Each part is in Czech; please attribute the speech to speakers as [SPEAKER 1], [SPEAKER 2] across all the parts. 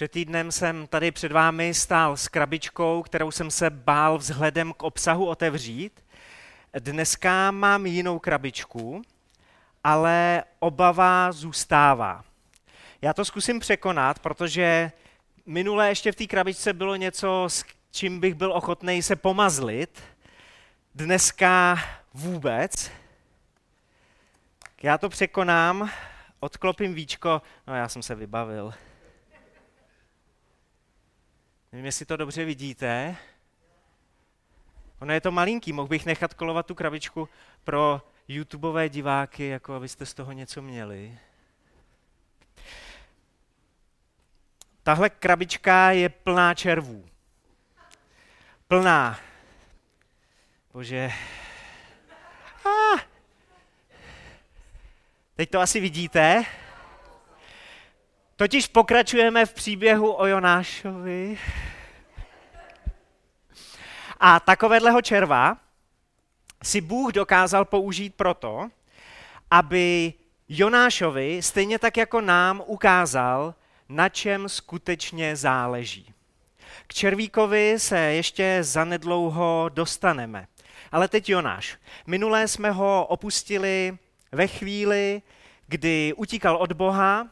[SPEAKER 1] Před týdnem jsem tady před vámi stál s krabičkou, kterou jsem se bál vzhledem k obsahu otevřít. Dneska mám jinou krabičku, ale obava zůstává. Já to zkusím překonat, protože minule ještě v té krabičce bylo něco, s čím bych byl ochotný se pomazlit. Dneska vůbec. Já to překonám, odklopím víčko, no já jsem se vybavil. Nevím, jestli to dobře vidíte. Ono je to malinký, mohl bych nechat kolovat tu krabičku pro YouTubeové diváky, jako abyste z toho něco měli. Tahle krabička je plná červů. Plná. Bože. Ah. Teď to asi vidíte. Totiž pokračujeme v příběhu o Jonášovi. A takovéhleho červa si Bůh dokázal použít proto, aby Jonášovi, stejně tak jako nám, ukázal, na čem skutečně záleží. K červíkovi se ještě zanedlouho dostaneme. Ale teď Jonáš. Minulé jsme ho opustili ve chvíli, kdy utíkal od Boha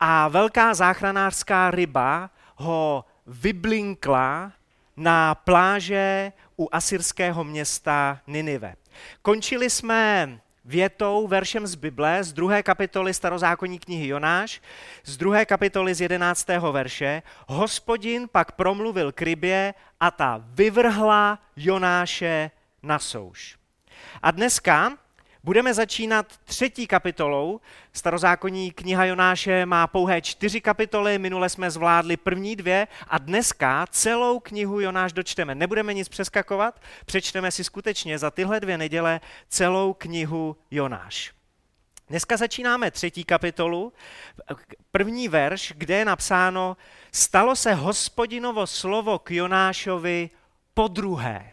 [SPEAKER 1] a velká záchranářská ryba ho vyblinkla na pláže u asyrského města Ninive. Končili jsme větou, veršem z Bible, z druhé kapitoly starozákonní knihy Jonáš, z druhé kapitoly z jedenáctého verše. Hospodin pak promluvil k rybě a ta vyvrhla Jonáše na souš. A dneska Budeme začínat třetí kapitolou. Starozákonní kniha Jonáše má pouhé čtyři kapitoly, minule jsme zvládli první dvě a dneska celou knihu Jonáš dočteme. Nebudeme nic přeskakovat, přečteme si skutečně za tyhle dvě neděle celou knihu Jonáš. Dneska začínáme třetí kapitolu, první verš, kde je napsáno, stalo se hospodinovo slovo k Jonášovi po druhé.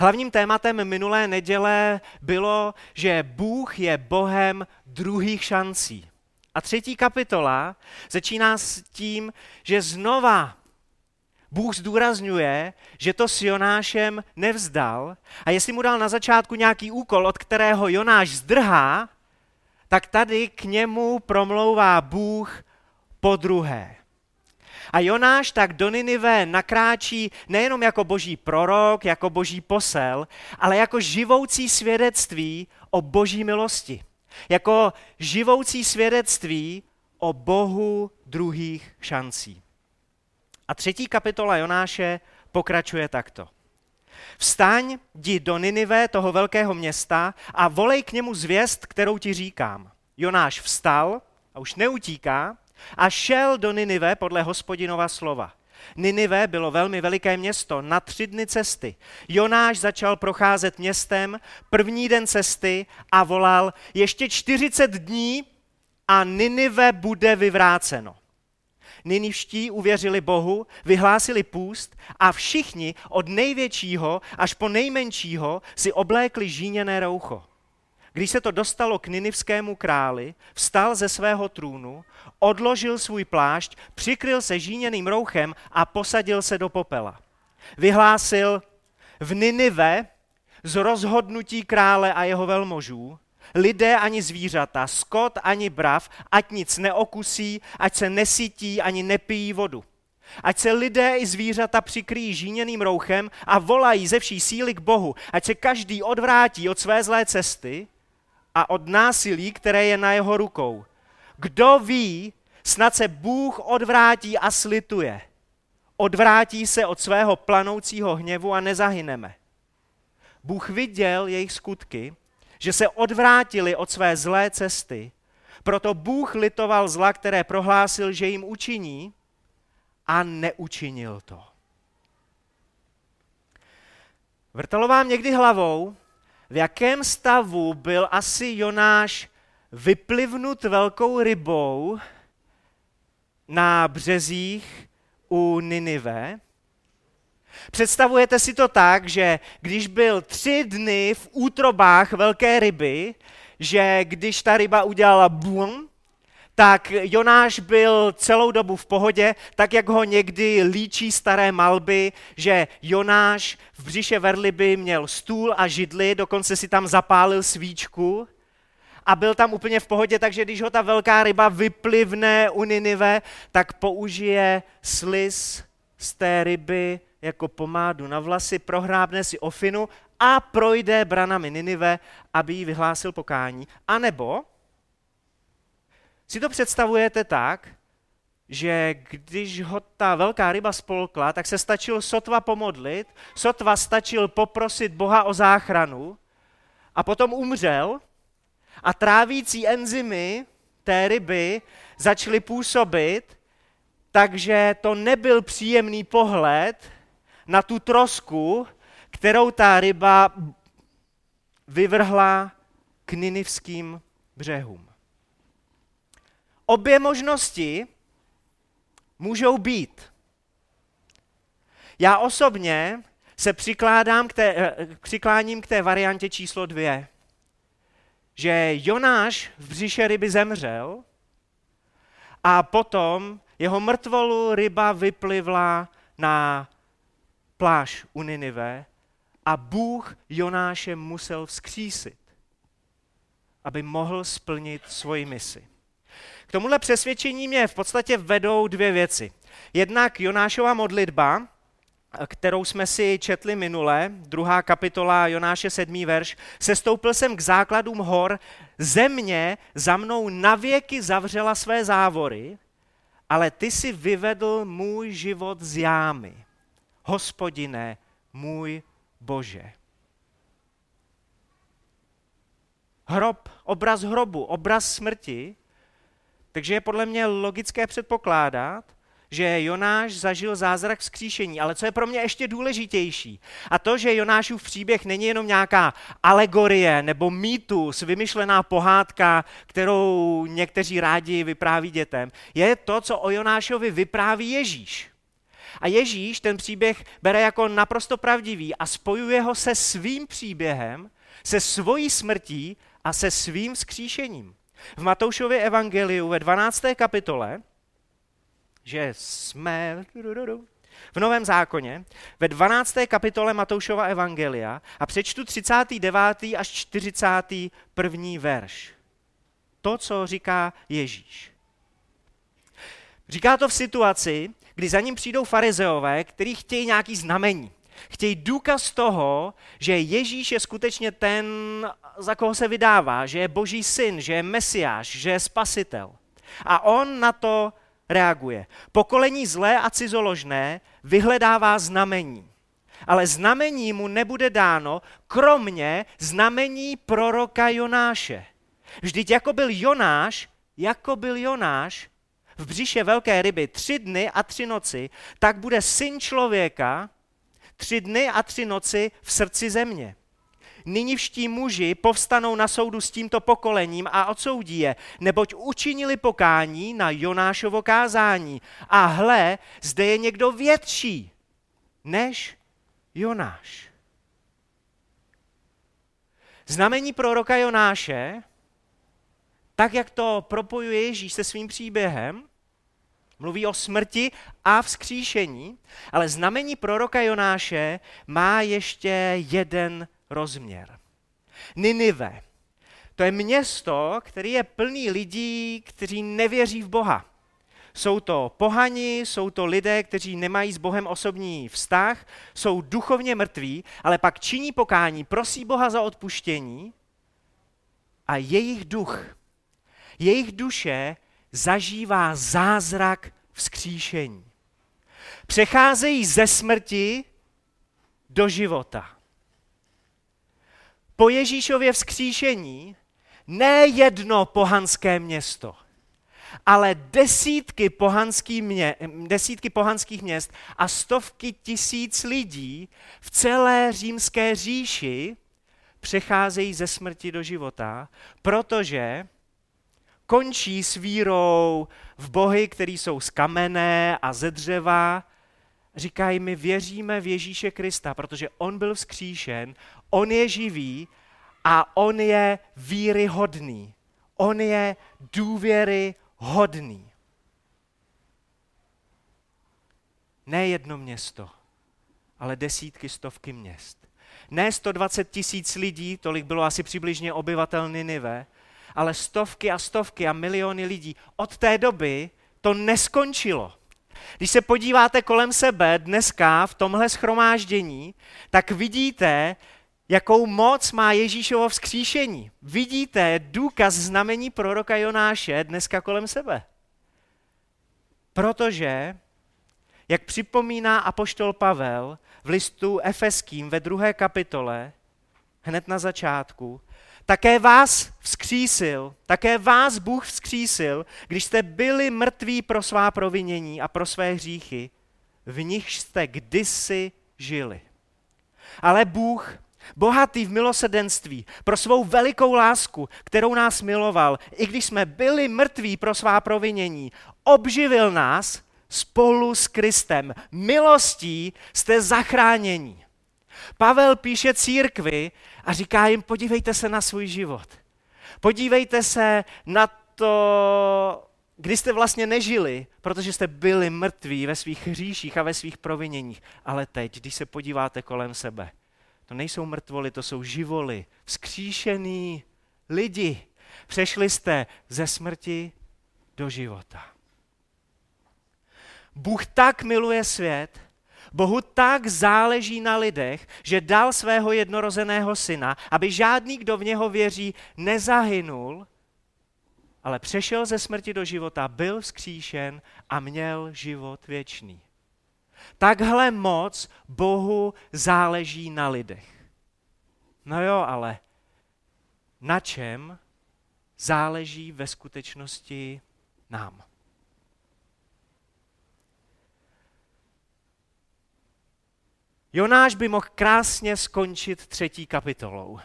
[SPEAKER 1] Hlavním tématem minulé neděle bylo, že Bůh je Bohem druhých šancí. A třetí kapitola začíná s tím, že znova Bůh zdůrazňuje, že to s Jonášem nevzdal a jestli mu dal na začátku nějaký úkol, od kterého Jonáš zdrhá, tak tady k němu promlouvá Bůh po druhé. A Jonáš tak do Ninive nakráčí nejenom jako boží prorok, jako boží posel, ale jako živoucí svědectví o boží milosti. Jako živoucí svědectví o Bohu druhých šancí. A třetí kapitola Jonáše pokračuje takto. Vstaň, jdi do Ninive, toho velkého města, a volej k němu zvěst, kterou ti říkám. Jonáš vstal a už neutíká, a šel do Ninive podle hospodinova slova. Ninive bylo velmi veliké město, na tři dny cesty. Jonáš začal procházet městem první den cesty a volal, ještě 40 dní a Ninive bude vyvráceno. Ninivští uvěřili Bohu, vyhlásili půst a všichni od největšího až po nejmenšího si oblékli žíněné roucho. Když se to dostalo k ninivskému králi, vstal ze svého trůnu, odložil svůj plášť, přikryl se žíněným rouchem a posadil se do popela. Vyhlásil v Ninive z rozhodnutí krále a jeho velmožů, lidé ani zvířata, skot ani brav, ať nic neokusí, ať se nesytí ani nepijí vodu. Ať se lidé i zvířata přikryjí žíněným rouchem a volají ze vší síly k Bohu. Ať se každý odvrátí od své zlé cesty a od násilí, které je na jeho rukou. Kdo ví, snad se Bůh odvrátí a slituje. Odvrátí se od svého planoucího hněvu a nezahyneme. Bůh viděl jejich skutky, že se odvrátili od své zlé cesty, proto Bůh litoval zla, které prohlásil, že jim učiní a neučinil to. Vrtalo vám někdy hlavou, v jakém stavu byl asi Jonáš vyplivnut velkou rybou na březích u Ninive. Představujete si to tak, že když byl tři dny v útrobách velké ryby, že když ta ryba udělala bum, tak Jonáš byl celou dobu v pohodě, tak jak ho někdy líčí staré malby, že Jonáš v břiše Verliby měl stůl a židli, dokonce si tam zapálil svíčku a byl tam úplně v pohodě, takže když ho ta velká ryba vyplivne u Ninive, tak použije sliz z té ryby jako pomádu na vlasy, prohrábne si ofinu a projde branami Ninive, aby jí vyhlásil pokání. A nebo si to představujete tak, že když ho ta velká ryba spolkla, tak se stačil sotva pomodlit, sotva stačil poprosit Boha o záchranu a potom umřel a trávící enzymy té ryby začaly působit, takže to nebyl příjemný pohled na tu trosku, kterou ta ryba vyvrhla k ninivským břehům. Obě možnosti můžou být. Já osobně se přikládám k té, eh, přikláním k té variantě číslo dvě, že Jonáš v břiše ryby zemřel a potom jeho mrtvolu ryba vyplivla na pláž u Ninive a Bůh Jonáše musel vzkřísit, aby mohl splnit svoji misi. K tomuhle přesvědčení mě v podstatě vedou dvě věci. Jednak Jonášova modlitba, kterou jsme si četli minule, druhá kapitola Jonáše 7. verš, sestoupil jsem k základům hor, země za mnou navěky zavřela své závory, ale ty si vyvedl můj život z jámy. Hospodine, můj Bože. Hrob, obraz hrobu, obraz smrti, takže je podle mě logické předpokládat, že Jonáš zažil zázrak vzkříšení. Ale co je pro mě ještě důležitější, a to, že Jonášův příběh není jenom nějaká alegorie nebo mýtus, vymyšlená pohádka, kterou někteří rádi vypráví dětem, je to, co o Jonášovi vypráví Ježíš. A Ježíš ten příběh bere jako naprosto pravdivý a spojuje ho se svým příběhem, se svojí smrtí a se svým vzkříšením. V Matoušově evangeliu ve 12. kapitole, že jsme v Novém zákoně, ve 12. kapitole Matoušova evangelia a přečtu 39. až 41. verš. To, co říká Ježíš. Říká to v situaci, kdy za ním přijdou farizeové, kteří chtějí nějaký znamení. Chtějí důkaz toho, že Ježíš je skutečně ten, za koho se vydává, že je boží syn, že je mesiáš, že je spasitel. A on na to reaguje. Pokolení zlé a cizoložné vyhledává znamení. Ale znamení mu nebude dáno, kromě znamení proroka Jonáše. Vždyť jako byl Jonáš, jako byl Jonáš v břiše velké ryby tři dny a tři noci, tak bude syn člověka tři dny a tři noci v srdci země. Nyní muži povstanou na soudu s tímto pokolením a odsoudí je, neboť učinili pokání na Jonášovo kázání. A hle, zde je někdo větší než Jonáš. Znamení proroka Jonáše, tak jak to propojuje Ježíš se svým příběhem, Mluví o smrti a vzkříšení, ale znamení proroka Jonáše má ještě jeden rozměr. Ninive. To je město, které je plný lidí, kteří nevěří v Boha. Jsou to pohani, jsou to lidé, kteří nemají s Bohem osobní vztah, jsou duchovně mrtví, ale pak činí pokání, prosí Boha za odpuštění a jejich duch, jejich duše zažívá zázrak vzkříšení. Přecházejí ze smrti do života. Po Ježíšově vzkříšení ne jedno pohanské město, ale desítky, pohanský mě, desítky pohanských měst a stovky tisíc lidí v celé římské říši přecházejí ze smrti do života, protože končí s vírou v bohy, který jsou z kamene a ze dřeva. Říkají, my věříme v Ježíše Krista, protože on byl vzkříšen, on je živý a on je víry hodný. On je důvěry hodný. Ne jedno město, ale desítky, stovky měst. Ne 120 tisíc lidí, tolik bylo asi přibližně obyvatel Ninive, ale stovky a stovky a miliony lidí. Od té doby to neskončilo. Když se podíváte kolem sebe dneska v tomhle schromáždění, tak vidíte, jakou moc má Ježíšovo vzkříšení. Vidíte důkaz znamení proroka Jonáše dneska kolem sebe. Protože, jak připomíná apoštol Pavel v listu Efeským ve druhé kapitole, hned na začátku, také vás vzkřísil, také vás Bůh vzkřísil, když jste byli mrtví pro svá provinění a pro své hříchy, v nich jste kdysi žili. Ale Bůh, bohatý v milosedenství, pro svou velikou lásku, kterou nás miloval, i když jsme byli mrtví pro svá provinění, obživil nás spolu s Kristem. Milostí jste zachráněni. Pavel píše církvi a říká jim, podívejte se na svůj život. Podívejte se na to, kdy jste vlastně nežili, protože jste byli mrtví ve svých hříších a ve svých proviněních. Ale teď, když se podíváte kolem sebe, to nejsou mrtvoly, to jsou živoly, vzkříšený lidi. Přešli jste ze smrti do života. Bůh tak miluje svět, Bohu tak záleží na lidech, že dal svého jednorozeného syna, aby žádný, kdo v něho věří, nezahynul, ale přešel ze smrti do života, byl vzkříšen a měl život věčný. Takhle moc Bohu záleží na lidech. No jo, ale na čem záleží ve skutečnosti nám? Jonáš by mohl krásně skončit třetí kapitolou.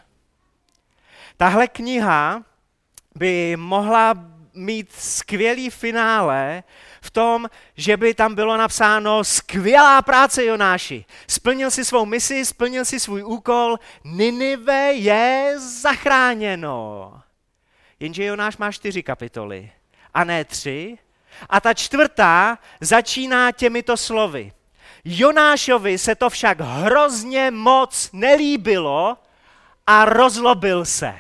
[SPEAKER 1] Tahle kniha by mohla mít skvělý finále v tom, že by tam bylo napsáno skvělá práce Jonáši. Splnil si svou misi, splnil si svůj úkol, Ninive je zachráněno. Jenže Jonáš má čtyři kapitoly a ne tři. A ta čtvrtá začíná těmito slovy. Jonášovi se to však hrozně moc nelíbilo a rozlobil se.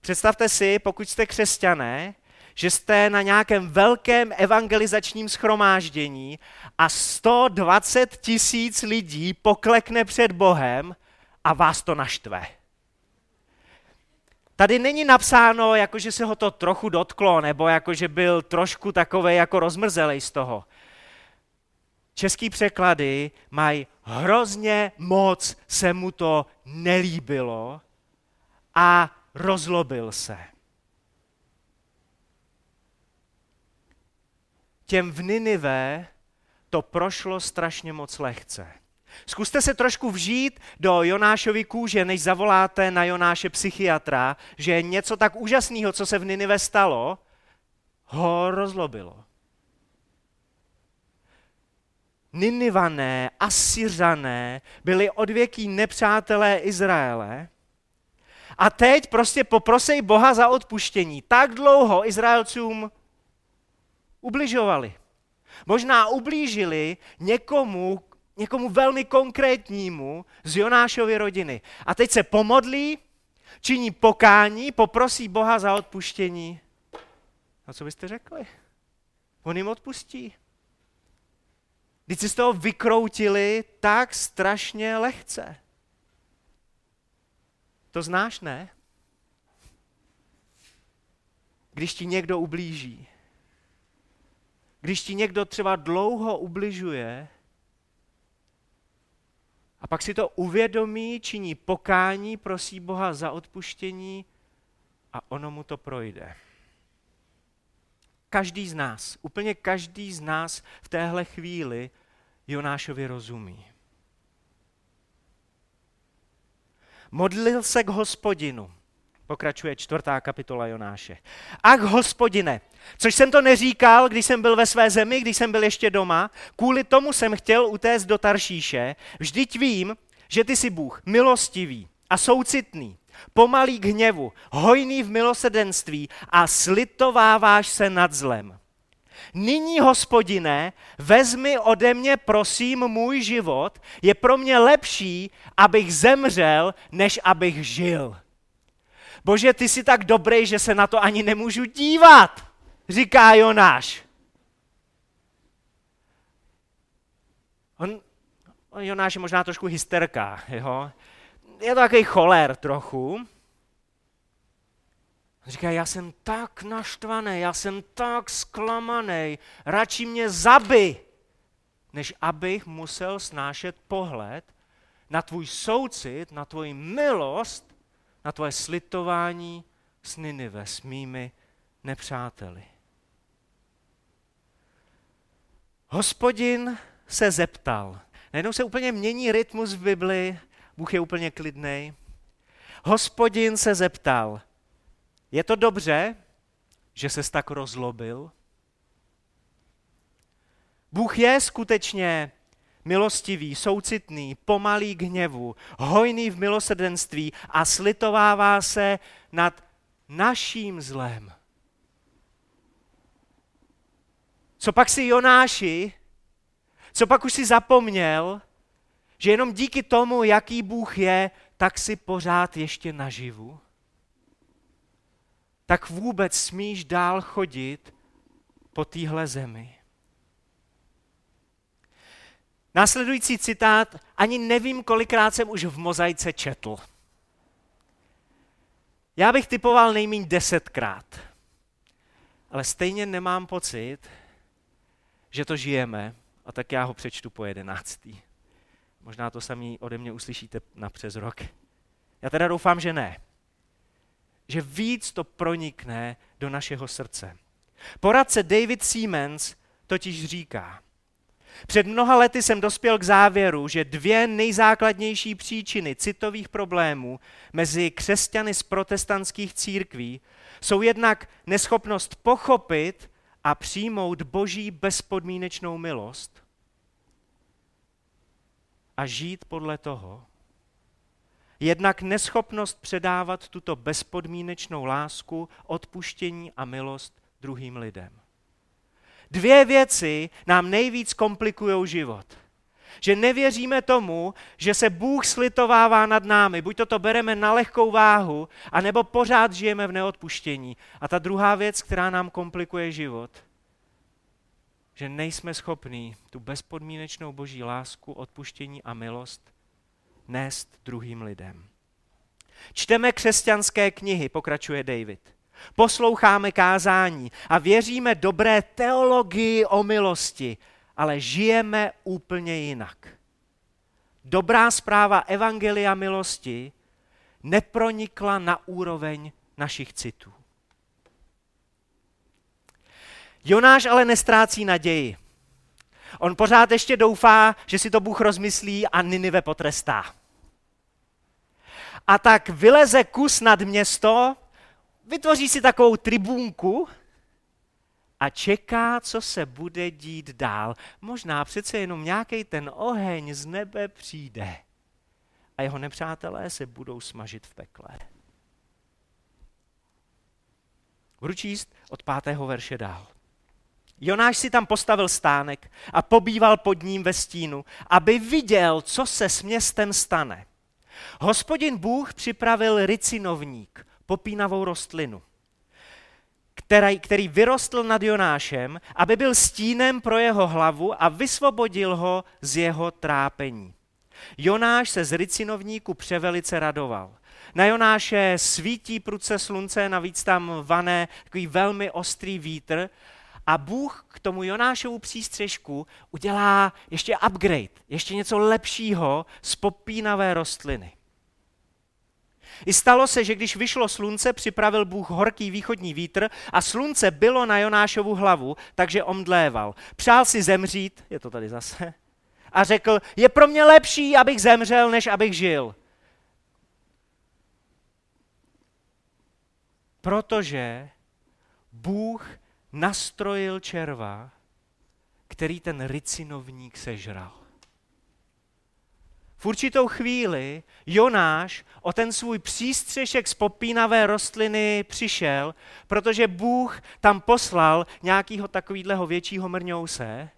[SPEAKER 1] Představte si, pokud jste křesťané, že jste na nějakém velkém evangelizačním schromáždění a 120 tisíc lidí poklekne před Bohem a vás to naštve. Tady není napsáno, jako že se ho to trochu dotklo, nebo jako že byl trošku takový jako rozmrzelej z toho český překlady mají hrozně moc se mu to nelíbilo a rozlobil se. Těm v Ninive to prošlo strašně moc lehce. Zkuste se trošku vžít do Jonášovy kůže, než zavoláte na Jonáše psychiatra, že něco tak úžasného, co se v Ninive stalo, ho rozlobilo. Ninivané, Asyřané byli odvěký nepřátelé Izraele. A teď prostě poprosej Boha za odpuštění. Tak dlouho Izraelcům ubližovali. Možná ublížili někomu, někomu velmi konkrétnímu z Jonášovy rodiny. A teď se pomodlí, činí pokání, poprosí Boha za odpuštění. A co byste řekli? On jim odpustí. Když si z toho vykroutili tak strašně lehce. To znáš, ne? Když ti někdo ublíží, když ti někdo třeba dlouho ubližuje, a pak si to uvědomí, činí pokání, prosí Boha za odpuštění a ono mu to projde. Každý z nás, úplně každý z nás v téhle chvíli Jonášovi rozumí. Modlil se k hospodinu. Pokračuje čtvrtá kapitola Jonáše. Ach, hospodine, což jsem to neříkal, když jsem byl ve své zemi, když jsem byl ještě doma, kvůli tomu jsem chtěl utéct do Taršíše, vždyť vím, že ty jsi Bůh milostivý a soucitný, pomalý k hněvu, hojný v milosedenství a slitováváš se nad zlem. Nyní, hospodine, vezmi ode mě, prosím, můj život. Je pro mě lepší, abych zemřel, než abych žil. Bože, ty jsi tak dobrý, že se na to ani nemůžu dívat, říká Jonáš. On, on Jonáš je možná trošku hysterka, jo? Je to takový choler trochu. Říká, já jsem tak naštvaný, já jsem tak zklamaný, radši mě zabi, než abych musel snášet pohled na tvůj soucit, na tvoji milost, na tvoje slitování s Ninive, s mými nepřáteli. Hospodin se zeptal. Najednou se úplně mění rytmus v Bibli, Bůh je úplně klidný. Hospodin se zeptal, je to dobře, že ses tak rozlobil? Bůh je skutečně milostivý, soucitný, pomalý k hněvu, hojný v milosrdenství a slitovává se nad naším zlem. Co pak si Jonáši, co pak už si zapomněl, že jenom díky tomu, jaký Bůh je, tak si pořád ještě naživu? Tak vůbec smíš dál chodit po téhle zemi. Následující citát ani nevím, kolikrát jsem už v mozaice četl. Já bych typoval nejméně desetkrát. Ale stejně nemám pocit, že to žijeme, a tak já ho přečtu po jedenáctý. Možná to samý ode mě uslyšíte na přes rok. Já teda doufám, že ne. Že víc to pronikne do našeho srdce. Poradce David Siemens totiž říká, před mnoha lety jsem dospěl k závěru, že dvě nejzákladnější příčiny citových problémů mezi křesťany z protestantských církví jsou jednak neschopnost pochopit a přijmout boží bezpodmínečnou milost a žít podle toho. Jednak neschopnost předávat tuto bezpodmínečnou lásku, odpuštění a milost druhým lidem. Dvě věci nám nejvíc komplikují život. Že nevěříme tomu, že se Bůh slitovává nad námi. Buď to to bereme na lehkou váhu, anebo pořád žijeme v neodpuštění. A ta druhá věc, která nám komplikuje život, že nejsme schopní tu bezpodmínečnou boží lásku, odpuštění a milost nést druhým lidem. Čteme křesťanské knihy, pokračuje David. Posloucháme kázání a věříme dobré teologii o milosti, ale žijeme úplně jinak. Dobrá zpráva Evangelia milosti nepronikla na úroveň našich citů. Jonáš ale nestrácí naději. On pořád ještě doufá, že si to Bůh rozmyslí a Ninive potrestá. A tak vyleze kus nad město, vytvoří si takovou tribunku a čeká, co se bude dít dál. Možná přece jenom nějaký ten oheň z nebe přijde a jeho nepřátelé se budou smažit v pekle. Budu číst od pátého verše dál. Jonáš si tam postavil stánek a pobýval pod ním ve stínu, aby viděl, co se s městem stane. Hospodin Bůh připravil ricinovník, popínavou rostlinu, který, který vyrostl nad Jonášem, aby byl stínem pro jeho hlavu a vysvobodil ho z jeho trápení. Jonáš se z ricinovníku převelice radoval. Na Jonáše svítí pruce slunce, navíc tam vané takový velmi ostrý vítr a Bůh k tomu Jonášovu přístřežku udělá ještě upgrade, ještě něco lepšího z popínavé rostliny. I stalo se, že když vyšlo slunce, připravil Bůh horký východní vítr a slunce bylo na Jonášovu hlavu, takže omdléval. Přál si zemřít, je to tady zase, a řekl, je pro mě lepší, abych zemřel, než abych žil. Protože Bůh nastrojil červa, který ten ricinovník sežral. v určitou chvíli Jonáš o ten svůj přístřešek z popínavé rostliny přišel, protože Bůh tam poslal nějakého takového většího mrňouse,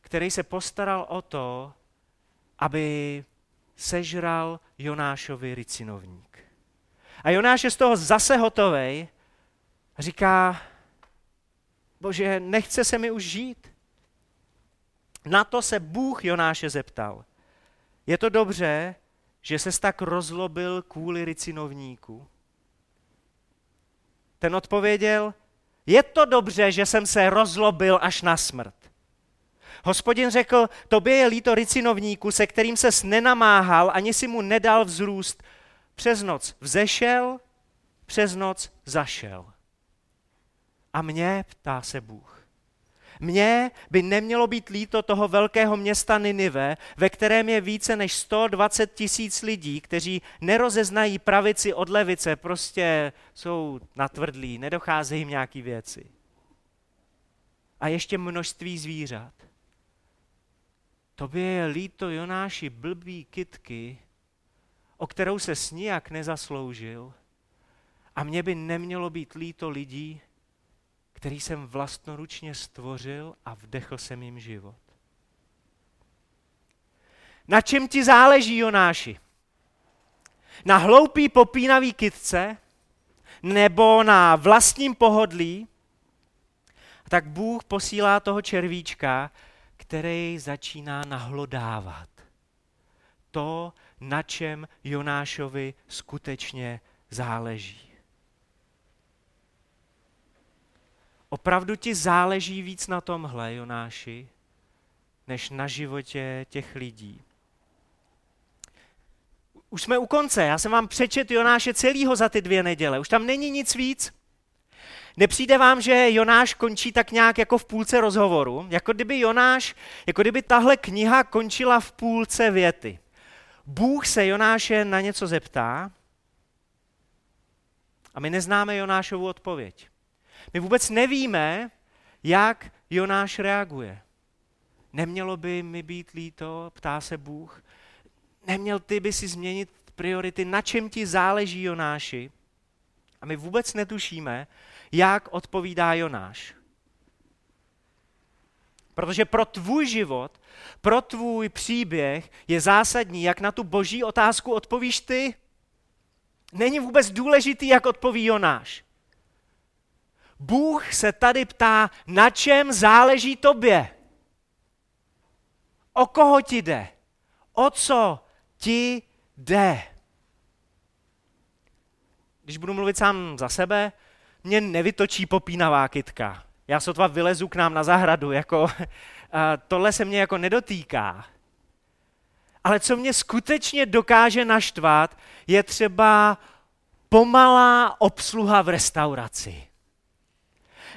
[SPEAKER 1] který se postaral o to, aby sežral Jonášovi ricinovník. A Jonáš je z toho zase hotovej říká, bože, nechce se mi už žít. Na to se Bůh Jonáše zeptal. Je to dobře, že se tak rozlobil kvůli ricinovníku? Ten odpověděl, je to dobře, že jsem se rozlobil až na smrt. Hospodin řekl, tobě je líto ricinovníku, se kterým ses nenamáhal, ani si mu nedal vzrůst. Přes noc vzešel, přes noc zašel. A mě, ptá se Bůh, mně by nemělo být líto toho velkého města Ninive, ve kterém je více než 120 tisíc lidí, kteří nerozeznají pravici od levice, prostě jsou natvrdlí, nedocházejí jim nějaký věci. A ještě množství zvířat. Tobě je líto Jonáši blbý kitky, o kterou se nijak nezasloužil. A mně by nemělo být líto lidí, který jsem vlastnoručně stvořil a vdechl jsem jim život. Na čem ti záleží, Jonáši? Na hloupý popínavý kytce nebo na vlastním pohodlí? Tak Bůh posílá toho červíčka, který začíná nahlodávat. To, na čem Jonášovi skutečně záleží. Opravdu ti záleží víc na tomhle, Jonáši, než na životě těch lidí. Už jsme u konce, já jsem vám přečet Jonáše celýho za ty dvě neděle, už tam není nic víc. Nepřijde vám, že Jonáš končí tak nějak jako v půlce rozhovoru? Jako kdyby Jonáš, jako kdyby tahle kniha končila v půlce věty. Bůh se Jonáše na něco zeptá a my neznáme Jonášovu odpověď. My vůbec nevíme, jak Jonáš reaguje. Nemělo by mi být líto, ptá se Bůh. Neměl ty by si změnit priority, na čem ti záleží Jonáši. A my vůbec netušíme, jak odpovídá Jonáš. Protože pro tvůj život, pro tvůj příběh je zásadní, jak na tu boží otázku odpovíš ty. Není vůbec důležitý, jak odpoví Jonáš. Bůh se tady ptá, na čem záleží tobě. O koho ti jde? O co ti jde? Když budu mluvit sám za sebe, mě nevytočí popínavá kytka. Já sotva vylezu k nám na zahradu, jako tohle se mě jako nedotýká. Ale co mě skutečně dokáže naštvat, je třeba pomalá obsluha v restauraci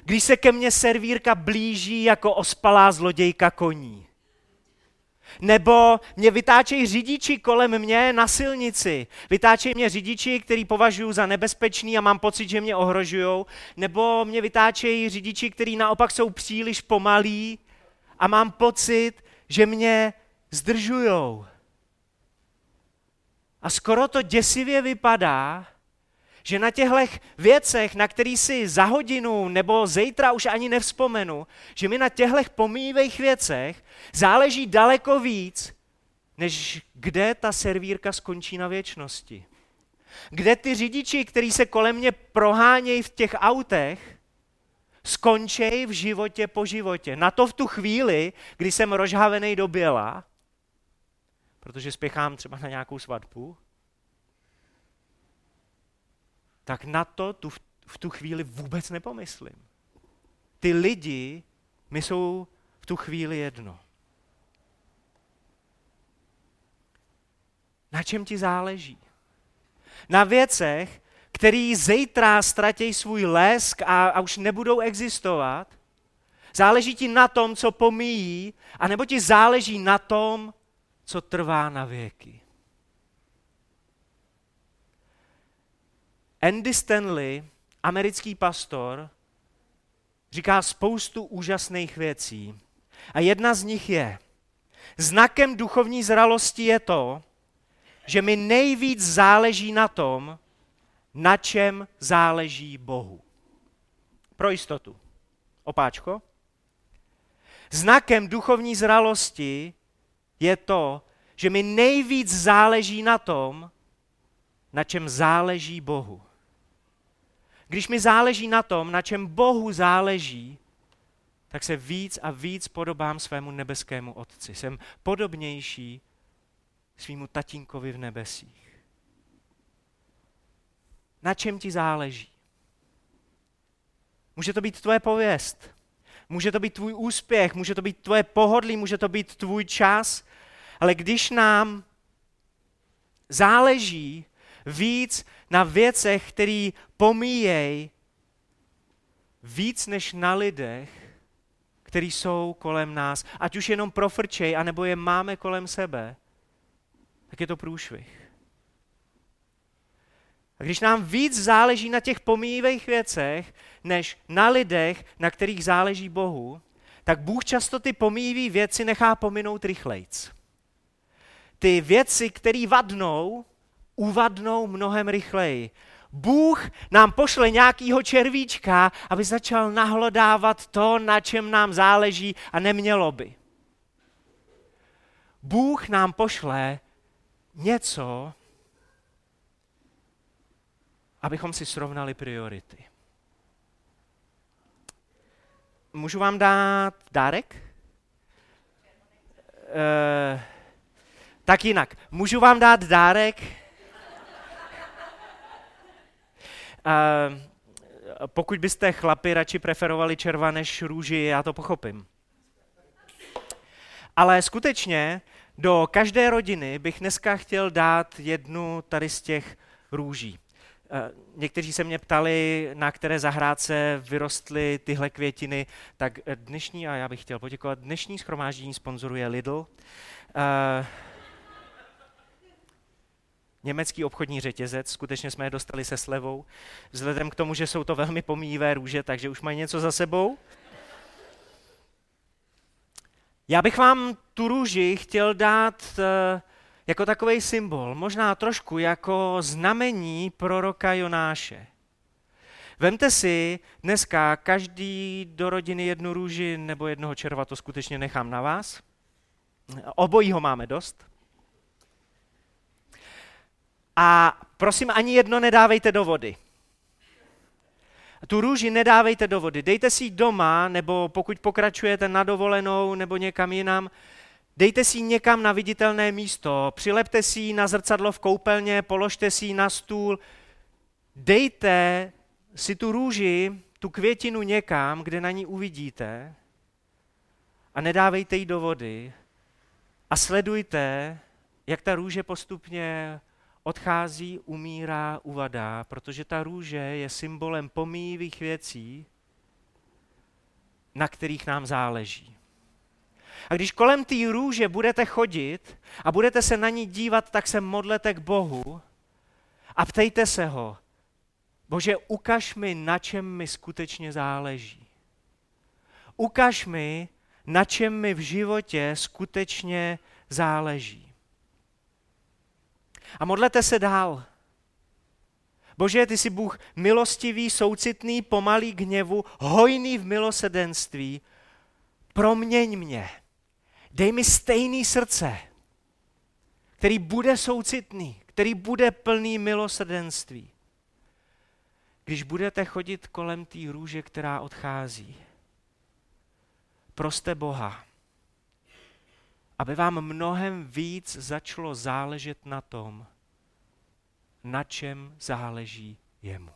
[SPEAKER 1] když se ke mně servírka blíží jako ospalá zlodějka koní. Nebo mě vytáčejí řidiči kolem mě na silnici. Vytáčejí mě řidiči, který považuji za nebezpečný a mám pocit, že mě ohrožují. Nebo mě vytáčejí řidiči, kteří naopak jsou příliš pomalí a mám pocit, že mě zdržujou. A skoro to děsivě vypadá, že na těchto věcech, na který si za hodinu nebo zítra už ani nevzpomenu, že mi na těchto pomíjivých věcech záleží daleko víc, než kde ta servírka skončí na věčnosti. Kde ty řidiči, kteří se kolem mě prohánějí v těch autech, skončí v životě po životě. Na to v tu chvíli, kdy jsem rozhavený do běla, protože spěchám třeba na nějakou svatbu, tak na to tu, v tu chvíli vůbec nepomyslím. Ty lidi mi jsou v tu chvíli jedno. Na čem ti záleží? Na věcech, který zítra ztratí svůj lesk a, a už nebudou existovat? Záleží ti na tom, co pomíjí, anebo ti záleží na tom, co trvá na věky? Andy Stanley, americký pastor, říká spoustu úžasných věcí. A jedna z nich je, Znakem duchovní zralosti je to, že mi nejvíc záleží na tom, na čem záleží Bohu. Pro jistotu. Opáčko? Znakem duchovní zralosti je to, že mi nejvíc záleží na tom, na čem záleží Bohu. Když mi záleží na tom, na čem Bohu záleží, tak se víc a víc podobám svému nebeskému Otci. Jsem podobnější svýmu tatínkovi v nebesích. Na čem ti záleží? Může to být tvoje pověst, může to být tvůj úspěch, může to být tvoje pohodlí, může to být tvůj čas, ale když nám záleží víc na věcech, které pomíjejí víc než na lidech, který jsou kolem nás, ať už jenom profrčej, anebo je máme kolem sebe, tak je to průšvih. A když nám víc záleží na těch pomíjivých věcech, než na lidech, na kterých záleží Bohu, tak Bůh často ty pomíjivé věci nechá pominout rychlejc. Ty věci, které vadnou, uvadnou mnohem rychleji. Bůh nám pošle nějakýho červíčka, aby začal nahlodávat to, na čem nám záleží a nemělo by. Bůh nám pošle něco, abychom si srovnali priority. Můžu vám dát dárek? E, tak jinak, můžu vám dát dárek? E, pokud byste chlapi radši preferovali červa než růži, já to pochopím. Ale skutečně do každé rodiny bych dneska chtěl dát jednu tady z těch růží. Eh, někteří se mě ptali, na které zahrádce vyrostly tyhle květiny, tak dnešní, a já bych chtěl poděkovat, dnešní schromáždění sponzoruje Lidl. Německý obchodní řetězec, skutečně jsme je dostali se slevou, vzhledem k tomu, že jsou to velmi pomíjivé růže, takže už mají něco za sebou. Já bych vám tu růži chtěl dát uh, jako takový symbol, možná trošku jako znamení proroka Jonáše. Vemte si dneska každý do rodiny jednu růži nebo jednoho červa, to skutečně nechám na vás. Obojího máme dost. A prosím, ani jedno nedávejte do vody. Tu růži nedávejte do vody. Dejte si ji doma, nebo pokud pokračujete na dovolenou nebo někam jinam, Dejte si ji někam na viditelné místo, přilepte si ji na zrcadlo v koupelně, položte si ji na stůl. Dejte si tu růži, tu květinu někam, kde na ní uvidíte a nedávejte ji do vody a sledujte, jak ta růže postupně odchází, umírá, uvadá, protože ta růže je symbolem pomíjivých věcí, na kterých nám záleží. A když kolem té růže budete chodit a budete se na ní dívat, tak se modlete k Bohu a ptejte se ho, Bože, ukaž mi, na čem mi skutečně záleží. Ukaž mi, na čem mi v životě skutečně záleží. A modlete se dál. Bože, ty jsi Bůh milostivý, soucitný, pomalý gněvu, hojný v milosedenství. Proměň mě. Dej mi stejný srdce, který bude soucitný, který bude plný milosrdenství. Když budete chodit kolem té růže, která odchází, proste Boha, aby vám mnohem víc začalo záležet na tom, na čem záleží jemu.